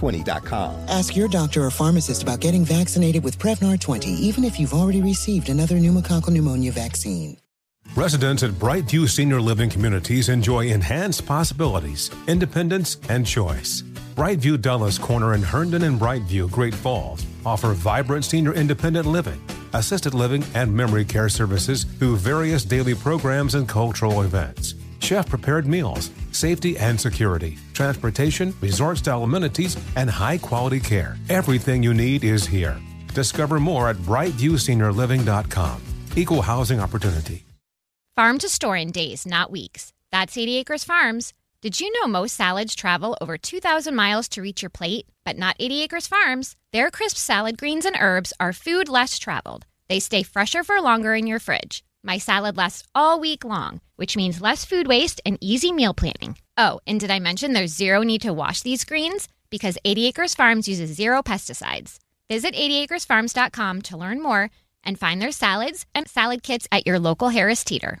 Prevnar20.com. Ask your doctor or pharmacist about getting vaccinated with Prevnar 20, even if you've already received another pneumococcal pneumonia vaccine. Residents at Brightview Senior Living Communities enjoy enhanced possibilities, independence, and choice. Brightview Dulles Corner in Herndon and Brightview, Great Falls offer vibrant senior independent living, assisted living, and memory care services through various daily programs and cultural events. Chef prepared meals, safety and security, transportation, resort style amenities, and high quality care. Everything you need is here. Discover more at brightviewseniorliving.com. Equal housing opportunity. Farm to store in days, not weeks. That's 80 Acres Farms. Did you know most salads travel over 2,000 miles to reach your plate? But not 80 Acres Farms. Their crisp salad greens and herbs are food less traveled. They stay fresher for longer in your fridge. My salad lasts all week long, which means less food waste and easy meal planning. Oh, and did I mention there's zero need to wash these greens? Because 80 Acres Farms uses zero pesticides. Visit 80acresfarms.com to learn more and find their salads and salad kits at your local Harris Teeter.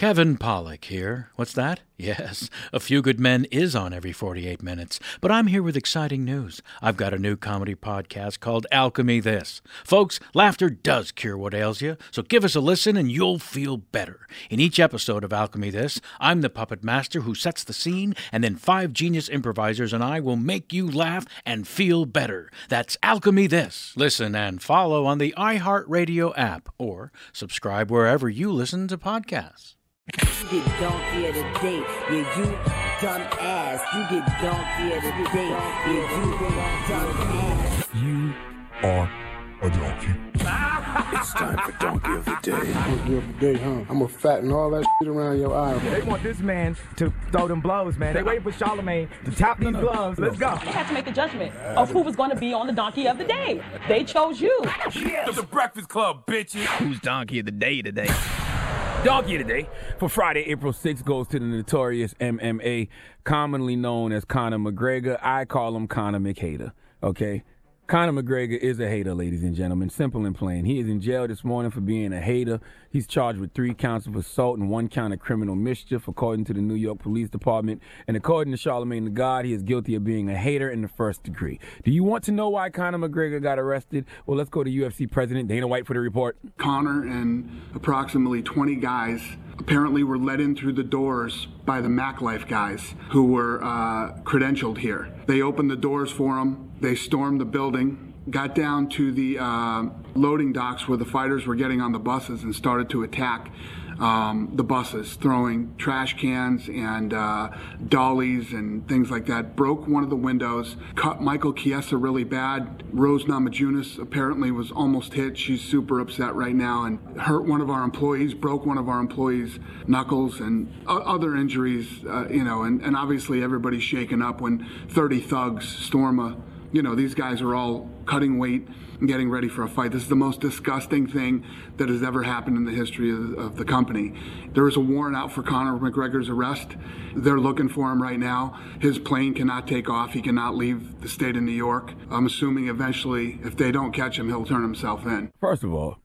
Kevin Pollak here. What's that? Yes, A Few Good Men is on every 48 minutes, but I'm here with exciting news. I've got a new comedy podcast called Alchemy This. Folks, laughter does cure what ails you, so give us a listen and you'll feel better. In each episode of Alchemy This, I'm the puppet master who sets the scene, and then five genius improvisers and I will make you laugh and feel better. That's Alchemy This. Listen and follow on the iHeartRadio app or subscribe wherever you listen to podcasts. You get donkey of the day, yeah, you dumb ass. You get donkey of the day, yeah, you dumb ass. You are a donkey. it's time for donkey of the day. Donkey of the day, huh? I'm gonna fatten all that shit around your eye. They want this man to throw them blows, man. They waiting for Charlamagne to tap these gloves. Let's go. They had to make the judgment of who was going to be on the donkey of the day. They chose you. Yes. The Breakfast Club, bitches. Who's donkey of the day today? Donkey today for Friday, April 6th goes to the notorious MMA, commonly known as Conor McGregor. I call him Conor McHater. Okay. Conor McGregor is a hater, ladies and gentlemen. Simple and plain. He is in jail this morning for being a hater. He's charged with three counts of assault and one count of criminal mischief, according to the New York Police Department. And according to Charlamagne the God, he is guilty of being a hater in the first degree. Do you want to know why Conor McGregor got arrested? Well, let's go to UFC President Dana White for the report. Conor and approximately 20 guys apparently were let in through the doors by the MacLife guys who were uh, credentialed here. They opened the doors for him. They stormed the building, got down to the uh, loading docks where the fighters were getting on the buses and started to attack um, the buses, throwing trash cans and uh, dollies and things like that. Broke one of the windows, cut Michael Chiesa really bad. Rose Namajunas apparently was almost hit. She's super upset right now and hurt one of our employees, broke one of our employees' knuckles and other injuries, uh, you know, and, and obviously everybody's shaken up when 30 thugs storm a you know, these guys are all cutting weight and getting ready for a fight. This is the most disgusting thing that has ever happened in the history of, of the company. There is a warrant out for Conor McGregor's arrest. They're looking for him right now. His plane cannot take off. He cannot leave the state of New York. I'm assuming eventually, if they don't catch him, he'll turn himself in. First of all,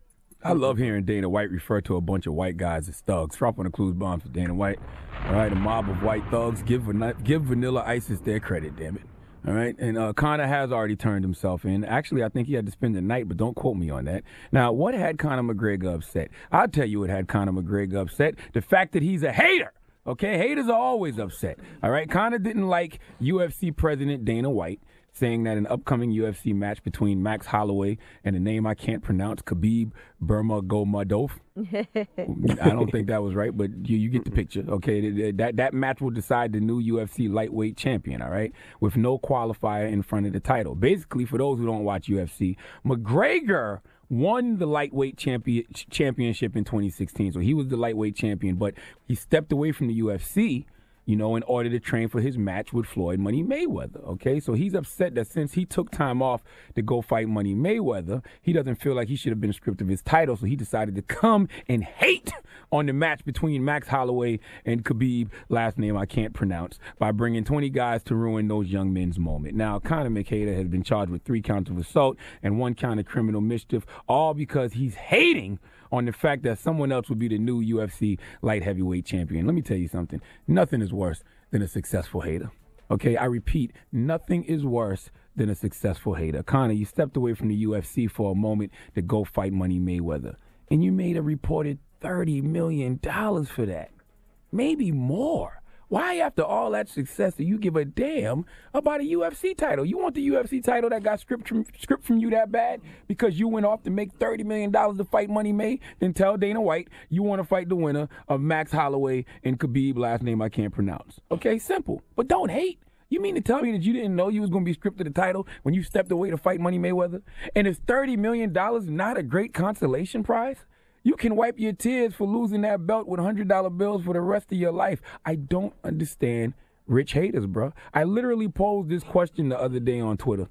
I love hearing Dana White refer to a bunch of white guys as thugs. Drop on the clues bombs for Dana White. All right, a mob of white thugs. Give, give Vanilla Isis their credit, damn it. All right, and uh, Conor has already turned himself in. Actually, I think he had to spend the night, but don't quote me on that. Now, what had Conor McGregor upset? I'll tell you what had Conor McGregor upset: the fact that he's a hater. Okay, haters are always upset. All right, Conor didn't like UFC president Dana White saying that an upcoming UFC match between Max Holloway and a name I can't pronounce, Khabib Burmagomedov. I don't think that was right, but you, you get the picture. Okay, that that match will decide the new UFC lightweight champion. All right, with no qualifier in front of the title. Basically, for those who don't watch UFC, McGregor won the lightweight champion, championship in 2016. So he was the lightweight champion, but he stepped away from the UFC you know, in order to train for his match with Floyd Money Mayweather. Okay, so he's upset that since he took time off to go fight Money Mayweather, he doesn't feel like he should have been stripped of his title. So he decided to come and hate on the match between Max Holloway and Khabib, last name I can't pronounce, by bringing 20 guys to ruin those young men's moment. Now, Conor McHater has been charged with three counts of assault and one count of criminal mischief, all because he's hating on the fact that someone else would be the new UFC light heavyweight champion. Let me tell you something. Nothing is worse than a successful hater. Okay, I repeat, nothing is worse than a successful hater. Conor, you stepped away from the UFC for a moment to go fight Money Mayweather, and you made a reported $30 million for that. Maybe more. Why, after all that success, do you give a damn about a UFC title? You want the UFC title that got script from, script from you that bad because you went off to make $30 million to fight Money May? Then tell Dana White you want to fight the winner of Max Holloway and Khabib, last name I can't pronounce. Okay, simple. But don't hate. You mean to tell me that you didn't know you was going to be stripped of the title when you stepped away to fight Money Mayweather? And is $30 million not a great consolation prize? You can wipe your tears for losing that belt with $100 bills for the rest of your life. I don't understand rich haters, bro. I literally posed this question the other day on Twitter.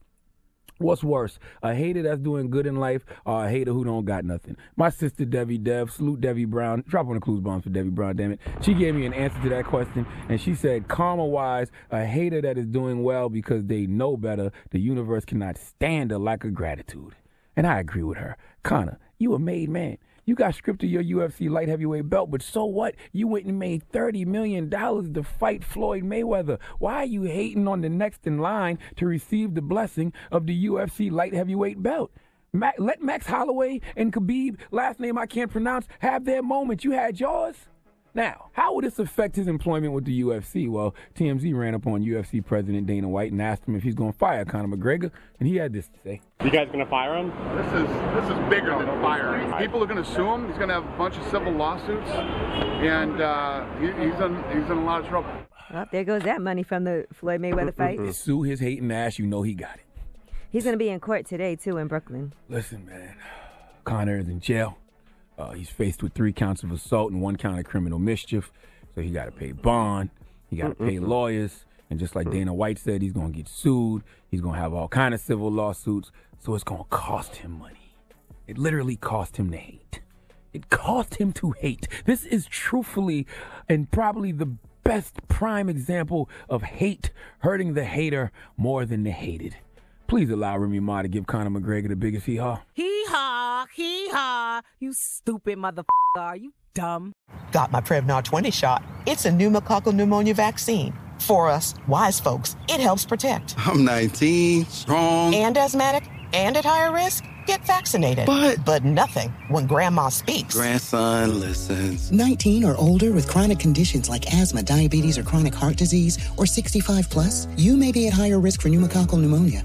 What's worse, a hater that's doing good in life or a hater who don't got nothing? My sister Debbie Dev, salute Debbie Brown. Drop on the clues bombs for Debbie Brown, damn it. She gave me an answer to that question, and she said, karma wise, a hater that is doing well because they know better, the universe cannot stand a lack of gratitude. And I agree with her. Conor, you a made man. You got stripped of your UFC light heavyweight belt, but so what? You went and made $30 million to fight Floyd Mayweather. Why are you hating on the next in line to receive the blessing of the UFC light heavyweight belt? let Max Holloway and Khabib, last name I can't pronounce, have their moment. You had yours. Now, how would this affect his employment with the UFC? Well, TMZ ran up on UFC President Dana White and asked him if he's going to fire Conor McGregor, and he had this to say. You guys going to fire him? This is this is bigger than a firing. People are going to sue him. He's going to have a bunch of civil lawsuits, and uh, he, he's in he's in a lot of trouble. Well, there goes that money from the Floyd Mayweather fight. Sue his hating ass. You know he got it. He's going to be in court today too in Brooklyn. Listen, man, Conor is in jail. Uh, he's faced with three counts of assault and one count of criminal mischief. So he got to pay bond. He got to pay lawyers. And just like Dana White said, he's going to get sued. He's going to have all kind of civil lawsuits. So it's going to cost him money. It literally cost him to hate. It cost him to hate. This is truthfully and probably the best prime example of hate hurting the hater more than the hated. Please allow Remy Ma to give Conor McGregor the biggest hee haw. Hee haw, hee haw. You stupid motherfucker. Are you dumb? Got my Prevnar 20 shot. It's a pneumococcal pneumonia vaccine. For us, wise folks, it helps protect. I'm 19, strong. And asthmatic and at higher risk? Get vaccinated. But. But nothing when grandma speaks. Grandson listens. 19 or older with chronic conditions like asthma, diabetes, or chronic heart disease, or 65 plus, you may be at higher risk for pneumococcal pneumonia.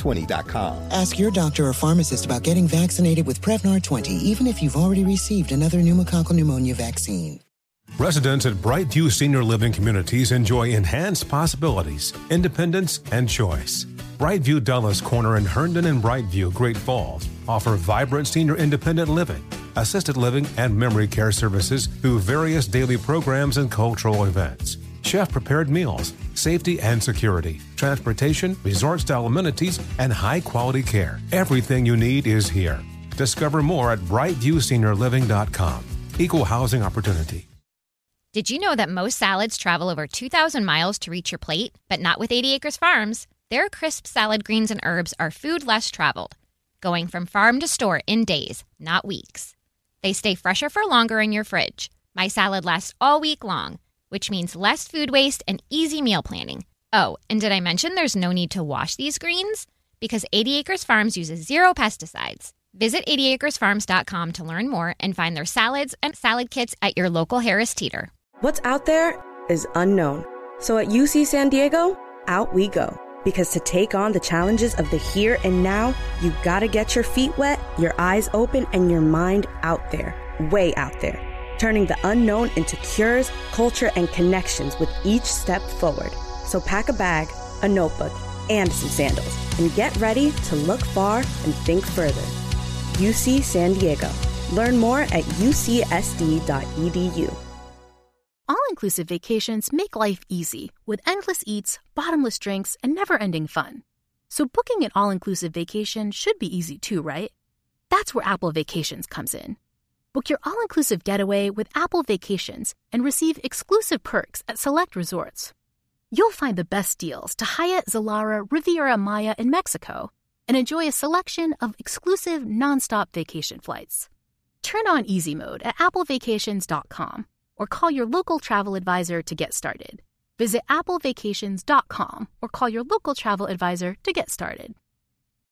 Prevnar20.com. Ask your doctor or pharmacist about getting vaccinated with Prevnar 20, even if you've already received another pneumococcal pneumonia vaccine. Residents at Brightview Senior Living Communities enjoy enhanced possibilities, independence, and choice. Brightview Dulles Corner in Herndon and Brightview, Great Falls, offer vibrant senior independent living, assisted living, and memory care services through various daily programs and cultural events. Chef prepared meals, safety and security, transportation, resort style amenities, and high quality care. Everything you need is here. Discover more at brightviewseniorliving.com. Equal housing opportunity. Did you know that most salads travel over 2,000 miles to reach your plate? But not with 80 Acres Farms. Their crisp salad greens and herbs are food less traveled, going from farm to store in days, not weeks. They stay fresher for longer in your fridge. My salad lasts all week long, which means less food waste and easy meal planning. Oh, and did I mention there's no need to wash these greens? Because 80 Acres Farms uses zero pesticides. Visit 80acresfarms.com to learn more and find their salads and salad kits at your local Harris Teeter. What's out there is unknown. So at UC San Diego, out we go. Because to take on the challenges of the here and now, you gotta get your feet wet, your eyes open, and your mind out there. Way out there. Turning the unknown into cures, culture, and connections with each step forward. So pack a bag, a notebook, and some sandals, and get ready to look far and think further. UC San Diego. Learn more at ucsd.edu. All inclusive vacations make life easy with endless eats, bottomless drinks, and never ending fun. So, booking an all inclusive vacation should be easy too, right? That's where Apple Vacations comes in. Book your all inclusive getaway with Apple Vacations and receive exclusive perks at select resorts. You'll find the best deals to Hyatt, Zilara, Riviera Maya in Mexico and enjoy a selection of exclusive nonstop vacation flights. Turn on easy mode at applevacations.com or call your local travel advisor to get started. Visit applevacations.com or call your local travel advisor to get started.